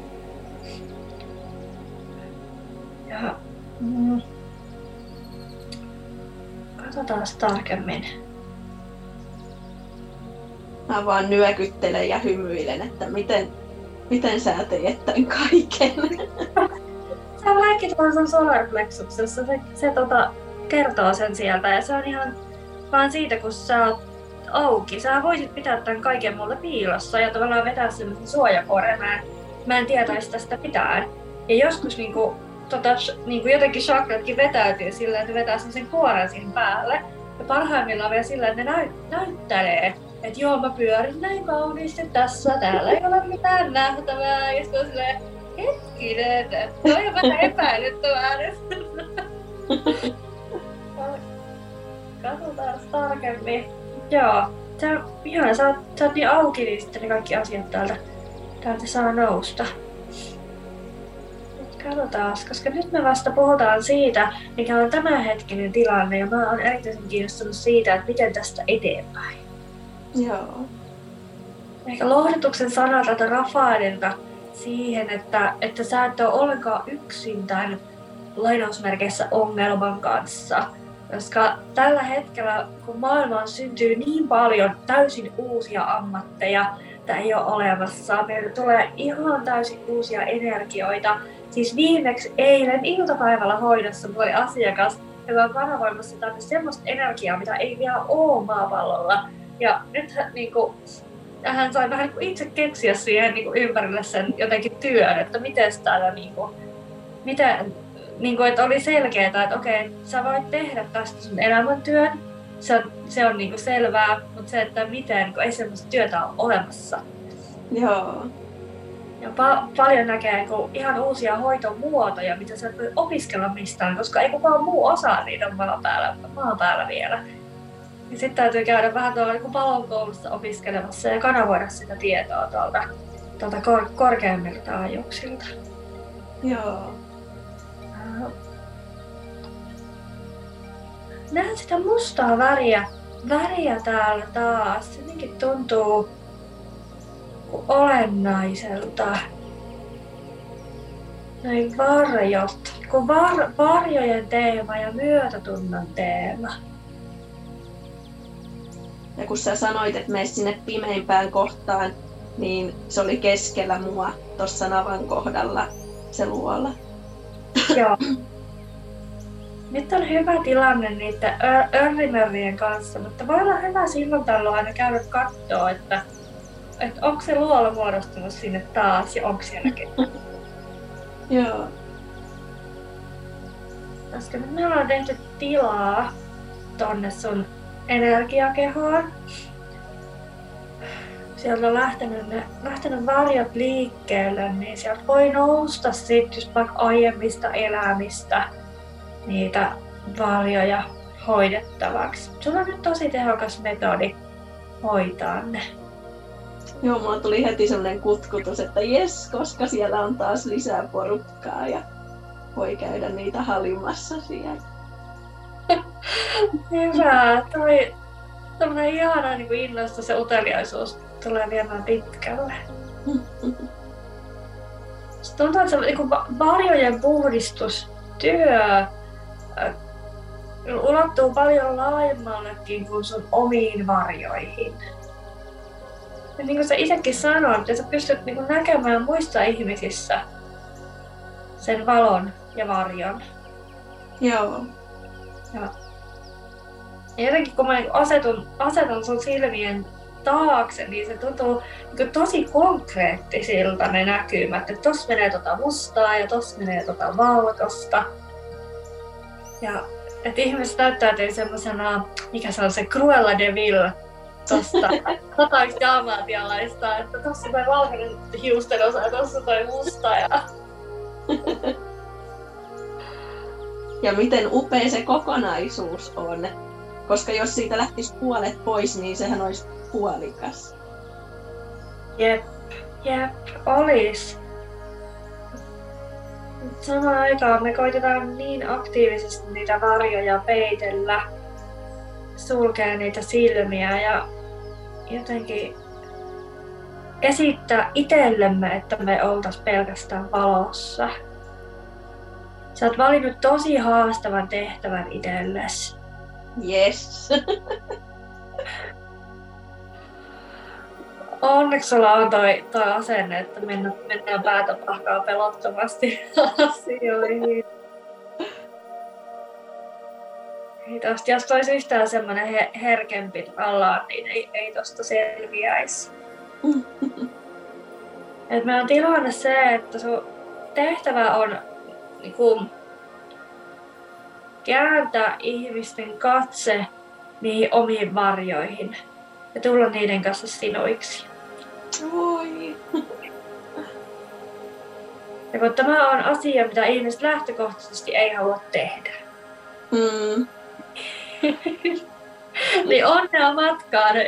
[SPEAKER 2] Ja, mm, katsotaan tarkemmin.
[SPEAKER 3] Mä vaan nyökyttelen ja hymyilen, että miten, miten sä teet tämän kaiken.
[SPEAKER 2] Sä vaikit vaan sun solarplexuksessa. Se, se tota, kertoo sen sieltä ja se on ihan vaan siitä, kun sä oot auki. Sä voisit pitää tämän kaiken mulle piilossa ja tavallaan vetää semmoisen suojakoreen. Mä, mä en tietäisi tästä mitään. Ja joskus niinku, tota, niinku jotenkin chakratkin vetäytyy sillä, että vetää semmoisen kuoren siihen päälle. Ja parhaimmillaan vielä sillä, että ne näy, näyttelee, että joo mä pyörin näin kauniisti tässä, täällä ei ole mitään nähtävää. Ja sitten on silleen, hetkinen, toi on vähän epäilyttävää [LAUGHS] Katsotaan tarkemmin. Joo, on ihan, sä oot, sä oot niin auki, niin sitten ne kaikki asiat täältä, täältä saa nousta. Katsotaan, koska nyt me vasta puhutaan siitä, mikä on tämänhetkinen tilanne, ja mä oon erityisen kiinnostunut siitä, että miten tästä eteenpäin.
[SPEAKER 3] Joo.
[SPEAKER 2] Ehkä lohdutuksen sana tätä Rafaelilta siihen, että, että sä et ole ollenkaan yksin tämän lainausmerkeissä ongelman kanssa – koska tällä hetkellä, kun maailmaan syntyy niin paljon täysin uusia ammatteja, että ei ole olemassa. Meillä tulee ihan täysin uusia energioita. Siis viimeksi eilen iltapäivällä hoidossa oli asiakas, joka on kanavoimassa tänne semmoista energiaa, mitä ei vielä ole maapallolla. Ja nyt niin kuin, hän sai vähän niin itse keksiä siihen niin ympärille sen jotenkin työn, että miten täällä niin kuin, miten, niin kuin, että oli selkeää, että okei, sä voit tehdä tästä sun elämäntyön, se on, se on niin kuin selvää, mutta se, että miten, kun ei semmoista työtä ole olemassa.
[SPEAKER 3] Joo.
[SPEAKER 2] Ja pa- paljon näkee kun ihan uusia hoitomuotoja, mitä sä voi opiskella mistään, koska ei kukaan muu osaa niitä maan päällä, maan päällä vielä. Ja sitten täytyy käydä vähän tuolla niin palokoulussa opiskelemassa ja kanavoida sitä tietoa tuolta, tuolta kor- korkeammilta ajuuksilta.
[SPEAKER 3] Joo.
[SPEAKER 2] Näen sitä mustaa väriä, väriä täällä taas. Se jotenkin tuntuu olennaiselta. Näin varjot. Kun var, varjojen teema ja myötätunnon teema.
[SPEAKER 3] Ja kun sä sanoit, että mene sinne pimeimpään kohtaan, niin se oli keskellä mua tuossa navan kohdalla se luola.
[SPEAKER 2] Joo. [LAUGHS] Nyt on hyvä tilanne niiden örrimörrien kanssa, mutta voi olla hyvä silloin tällöin aina käydä katsoa, että, että onko se luola muodostunut sinne taas ja onko siellä [LAUGHS]
[SPEAKER 3] Joo.
[SPEAKER 2] Koska nyt me ollaan tehty tilaa tonne sun energiakehoon. Sieltä on lähtenyt, ne, lähtenyt varjot liikkeelle, niin sieltä voi nousta sitten just vaikka aiemmista elämistä niitä varjoja hoidettavaksi. Sulla on nyt tosi tehokas metodi hoitaa ne.
[SPEAKER 3] Joo, mulla tuli heti sellainen kutkutus, että jes, koska siellä on taas lisää porukkaa ja voi käydä niitä halimassa siellä. [LAUGHS]
[SPEAKER 2] Hyvä. Toi tämmönen ihana niin innostus ja uteliaisuus tulee viemään pitkälle. [LAUGHS] Se tuntuu, että se niin varjojen puhdistustyö ulottuu paljon laajemmallekin kuin sun omiin varjoihin. Ja niin kuin sä itsekin sanoit, että sä pystyt niin näkemään muista ihmisissä sen valon ja varjon.
[SPEAKER 3] Joo.
[SPEAKER 2] Ja, jotenkin kun mä asetun, asetun sun silmien taakse, niin se tuntuu niin tosi konkreettisilta ne näkymät. Että tossa menee tota mustaa ja tossa menee tota valkosta. Ja että ihmiset näyttäytyy semmoisena, mikä se on se Cruella de Vil tosta [LAUGHS] sataiksi dalmatialaista, että tossa toi valkoinen hiusten osa ja tossa toi musta. Ja... [LAUGHS]
[SPEAKER 3] ja miten upea se kokonaisuus on. Koska jos siitä lähtisi puolet pois, niin sehän olisi puolikas.
[SPEAKER 2] Jep, jep, olis. Samaan aikaan me koitetaan niin aktiivisesti niitä varjoja peitellä, sulkea niitä silmiä ja jotenkin esittää itsellemme, että me oltais pelkästään valossa. Sä oot valinnut tosi haastavan tehtävän itsellesi.
[SPEAKER 3] Yes. [LAUGHS]
[SPEAKER 2] Onneksi sulla on toi, toi asenne, että mennään, mennään päätä pahkaa pelottomasti [LAUGHS] asioihin. Ei tosta, jos tois yhtään semmonen he, herkempi allaan, niin ei, ei tosta selviäisi. [LAUGHS] Et meillä on tilanne se, että sun tehtävä on niinku, kääntää ihmisten katse niihin omiin varjoihin ja tulla niiden kanssa sinuiksi.
[SPEAKER 3] Voi.
[SPEAKER 2] Ja kun tämä on asia, mitä ihmiset lähtökohtaisesti ei halua tehdä.
[SPEAKER 3] Mm. [LAUGHS]
[SPEAKER 2] niin onnea matkaan. [LAUGHS]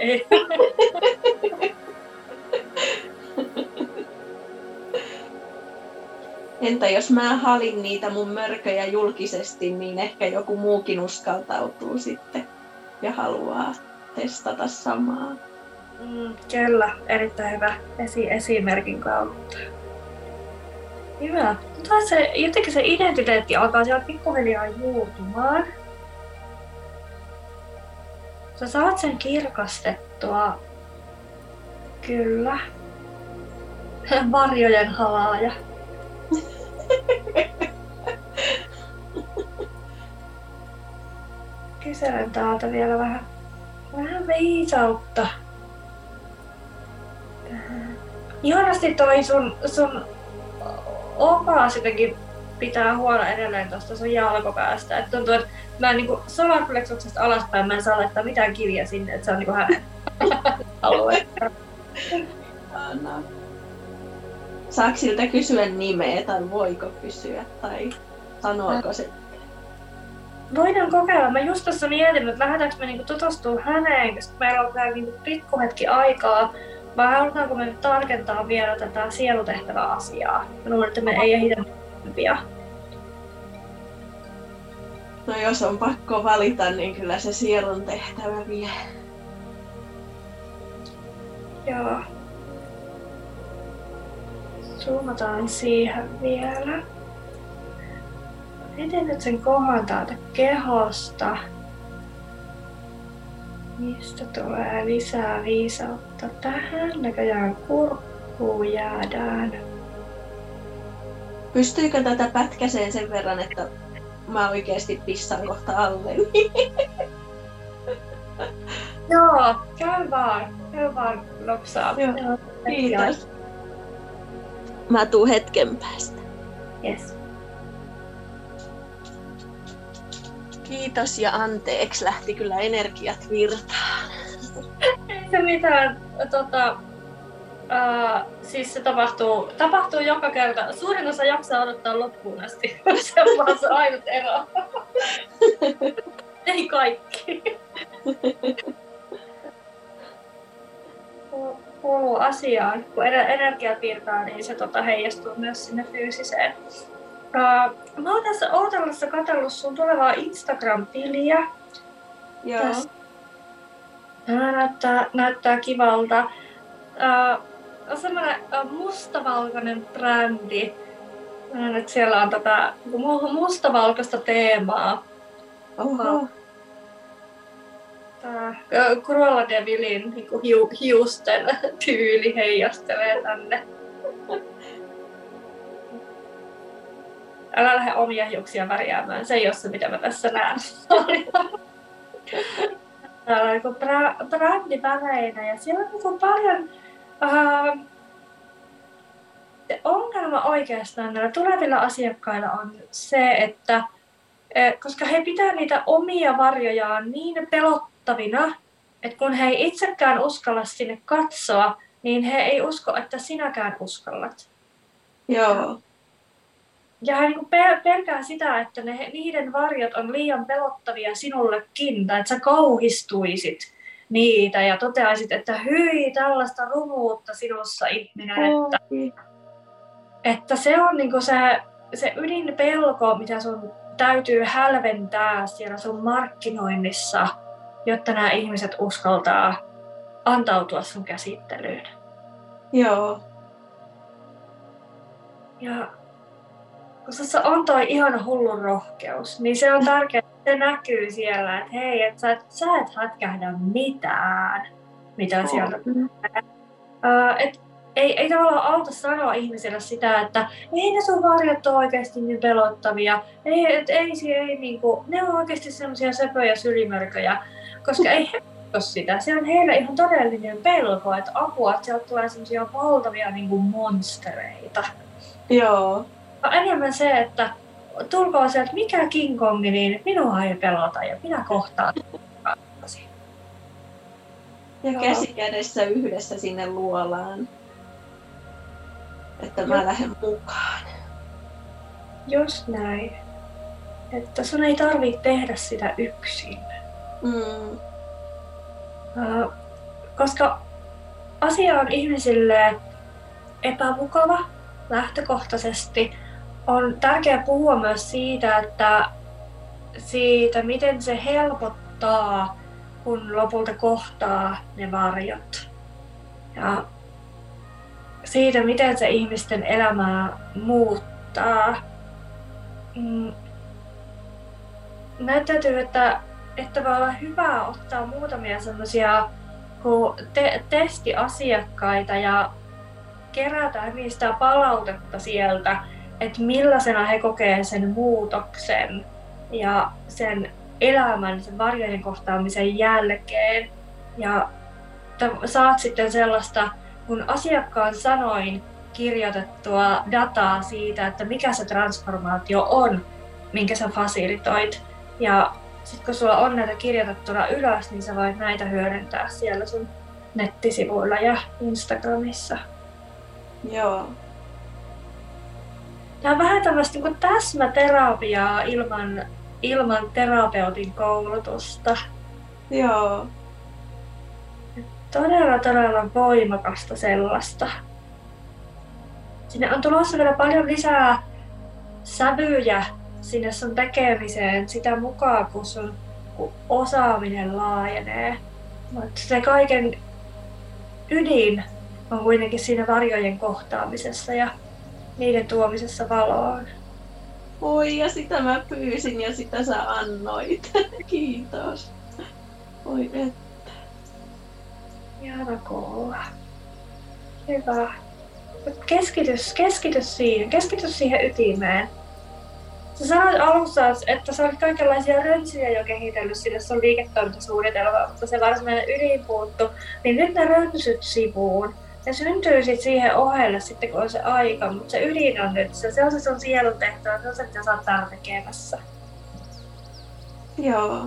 [SPEAKER 3] Entä jos mä halin niitä mun mörköjä julkisesti, niin ehkä joku muukin uskaltautuu sitten ja haluaa testata samaa.
[SPEAKER 2] Mm, kyllä, erittäin hyvä esi- esimerkin kautta. Hyvä. Mutta se, jotenkin se identiteetti alkaa siellä pikkuhiljaa juurtumaan. Sä saat sen kirkastettua Kyllä. [LAUGHS] Varjojen halaaja. [LAUGHS] Kyselen täältä vielä vähän, vähän viisautta. Ihanasti toi sun, sun opas jotenkin pitää huolta edelleen tuosta sun jalkopäästä. Et tuntuu, että mä en niinku solarplexuksesta alaspäin mä en saa laittaa mitään kiviä sinne, että se on niinku hänen [LAUGHS] alue.
[SPEAKER 3] Saako siltä kysyä nimeä tai voiko kysyä tai sanoako se?
[SPEAKER 2] Voidaan kokeilla. Mä just tuossa mietin, että lähdetäänkö me niinku tutustua häneen, koska meillä on vielä niinku pikkuhetki aikaa. Vai halutaanko me nyt tarkentaa vielä tätä sielutehtävä-asiaa? Mä luulen, että me ei ehditä pian.
[SPEAKER 3] No jos on pakko valita, niin kyllä se sielun tehtävä vie.
[SPEAKER 2] Joo. Zoomataan siihen vielä. Miten nyt sen kohan täältä kehosta? Mistä tulee lisää viisautta tähän? Näköjään kurkkuun jäädään.
[SPEAKER 3] Pystyykö tätä pätkäseen sen verran, että mä oikeasti pissan kohta alle? [LAUGHS]
[SPEAKER 2] Joo, käy vaan. Käy vaan nopsaa.
[SPEAKER 3] Joo, kiitos. Mä tuun hetken päästä.
[SPEAKER 2] Yes.
[SPEAKER 3] Kiitos ja anteeksi, lähti kyllä energiat virtaan.
[SPEAKER 2] Ei se mitään. Tota, Uh, siis se tapahtuu, tapahtuu joka kerta. Suurin osa jaksaa odottaa loppuun asti. [LAUGHS] se on vaan se ainut ero. [LAUGHS] Ei kaikki. [LAUGHS] Kuuluu asiaan. Kun energia virtaa, niin se tota heijastuu myös sinne fyysiseen. Uh, mä oon tässä ootellessa katsellut sun tulevaa Instagram-tiliä.
[SPEAKER 3] Joo. Täs,
[SPEAKER 2] näyttää, näyttää kivalta. Uh, on semmoinen mustavalkoinen brändi. Näen, että siellä on tätä mustavalkoista teemaa.
[SPEAKER 3] Oho.
[SPEAKER 2] Tää Cruella de Vilin niin hiu, hiusten tyyli heijastelee tänne. Älä lähde omia hiuksia värjäämään, se ei ole se mitä mä tässä näen. [LAUGHS] Täällä on niin brändiväreitä ja siellä on niin paljon Uh, se ongelma oikeastaan näillä tulevilla asiakkailla on se, että e, koska he pitää niitä omia varjojaan niin pelottavina, että kun he ei itsekään uskalla sinne katsoa, niin he ei usko, että sinäkään uskallat.
[SPEAKER 3] Joo.
[SPEAKER 2] Ja he niin pelkää sitä, että ne, niiden varjot on liian pelottavia sinullekin, tai että sä kauhistuisit niitä ja toteaisit, että hyi, tällaista rumuutta sinussa ihminen, että, että se on niinku se, se ydinpelko, mitä sun täytyy hälventää siellä sun markkinoinnissa, jotta nämä ihmiset uskaltaa antautua sun käsittelyyn.
[SPEAKER 3] Joo.
[SPEAKER 2] Ja kun se on toi ihana hullun rohkeus, niin se on tärkeää, se näkyy siellä, että hei, että sä, et, sä et hätkähdä mitään, mitä oh. siellä uh, et, ei, ei tavallaan auta sanoa ihmiselle sitä, että ei ne sun varjot ole oikeasti niin pelottavia, ei, et, ei, ei, ei niinku, ne on oikeasti semmoisia söpöjä sylimörköjä, koska ei he sitä. Se on heille ihan todellinen pelko, että apua, että sieltä tulee semmoisia valtavia niinku monstereita.
[SPEAKER 3] Joo.
[SPEAKER 2] Enemmän se, että tulkoon sieltä mikä King Kong, niin minua ei pelota ja minä kohtaan.
[SPEAKER 3] Ja käsi kädessä yhdessä sinne luolaan. Että mä lähden mukaan.
[SPEAKER 2] Just näin. Että sun ei tarvitse tehdä sitä yksin.
[SPEAKER 3] Mm.
[SPEAKER 2] Uh, koska asia on ihmisille epämukava lähtökohtaisesti, on tärkeää puhua myös siitä, että siitä, miten se helpottaa, kun lopulta kohtaa ne varjot. Ja siitä, miten se ihmisten elämää muuttaa. Mm. Näyttäytyy, että, että voi olla hyvä ottaa muutamia sellaisia kun te- testi asiakkaita ja kerätään niistä palautetta sieltä, että millaisena he kokee sen muutoksen ja sen elämän, sen varjojen kohtaamisen jälkeen. Ja saat sitten sellaista, kun asiakkaan sanoin kirjoitettua dataa siitä, että mikä se transformaatio on, minkä sä fasilitoit. Ja sitten kun sulla on näitä kirjoitettuna ylös, niin sä voit näitä hyödyntää siellä sun nettisivuilla ja Instagramissa.
[SPEAKER 3] Joo.
[SPEAKER 2] Tämä on vähän tämmöistä niin täsmäterapiaa ilman, ilman terapeutin koulutusta.
[SPEAKER 3] Joo.
[SPEAKER 2] Todella, todella voimakasta sellaista. Sinne on tulossa vielä paljon lisää sävyjä sinne sun tekemiseen sitä mukaan, kun sun osaaminen laajenee. Mutta se kaiken ydin on kuitenkin siinä varjojen kohtaamisessa ja niiden tuomisessa valoon.
[SPEAKER 3] Oi, ja sitä mä pyysin ja sitä sä annoit. [LAUGHS] Kiitos. Oi että.
[SPEAKER 2] Ihana kuulla. Hyvä. Keskitys, keskitys siihen, keskitys siihen ytimeen. Sä sanoit alussa, että sä olit kaikenlaisia rönsyjä jo kehitellyt sinne sun liiketoimintasuunnitelmaan, mutta se varsinainen ydin puuttu. Niin nyt ne rönsyt sivuun. Ne syntyy sit siihen ohelle sitten, kun on se aika, mutta se ydin on nyt se. Se on se sun sielun tehtävä, se on se, mitä sä oot täällä tekemässä.
[SPEAKER 3] Joo.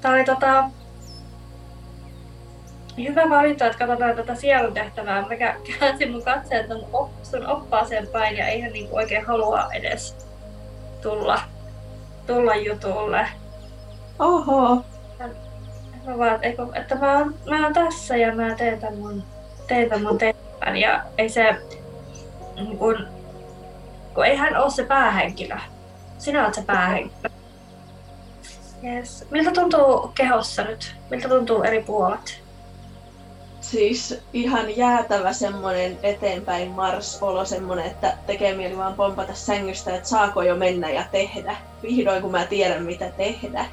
[SPEAKER 2] Tää oli tota, hyvä valinta, että katsotaan tätä sielun tehtävää. Mä käänsin mun katseet sun, op, sun oppaaseen päin ja eihän niinku oikein halua edes tulla, tulla jutulle.
[SPEAKER 3] Oho.
[SPEAKER 2] Mä vaan, että, että mä, oon, mä oon tässä ja mä teen tämän mun, teen tämän mun tehtävän. Ja ei se, kun, kun ei hän ole se päähenkilö. Sinä olet se päähenkilö. Yes. Miltä tuntuu kehossa nyt? Miltä tuntuu eri puolet?
[SPEAKER 3] Siis ihan jäätävä semmonen eteenpäin mars-olo, semmonen, että tekee mieli vaan pompata sängystä, että saako jo mennä ja tehdä. Vihdoin kun mä tiedän mitä tehdä.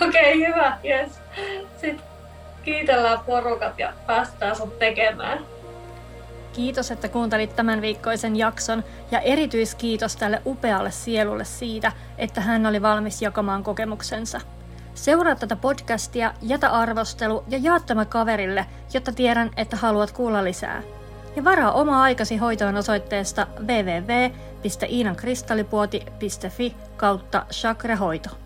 [SPEAKER 2] Okei, okay, hyvä, yes. Sitten kiitellään porukat ja päästään sut tekemään.
[SPEAKER 1] Kiitos, että kuuntelit tämän viikkoisen jakson ja erityiskiitos tälle upealle sielulle siitä, että hän oli valmis jakamaan kokemuksensa. Seuraa tätä podcastia, jätä arvostelu ja jaa tämä kaverille, jotta tiedän, että haluat kuulla lisää. Ja varaa oma aikasi hoitoon osoitteesta www.iinankristallipuoti.fi kautta chakrahoito.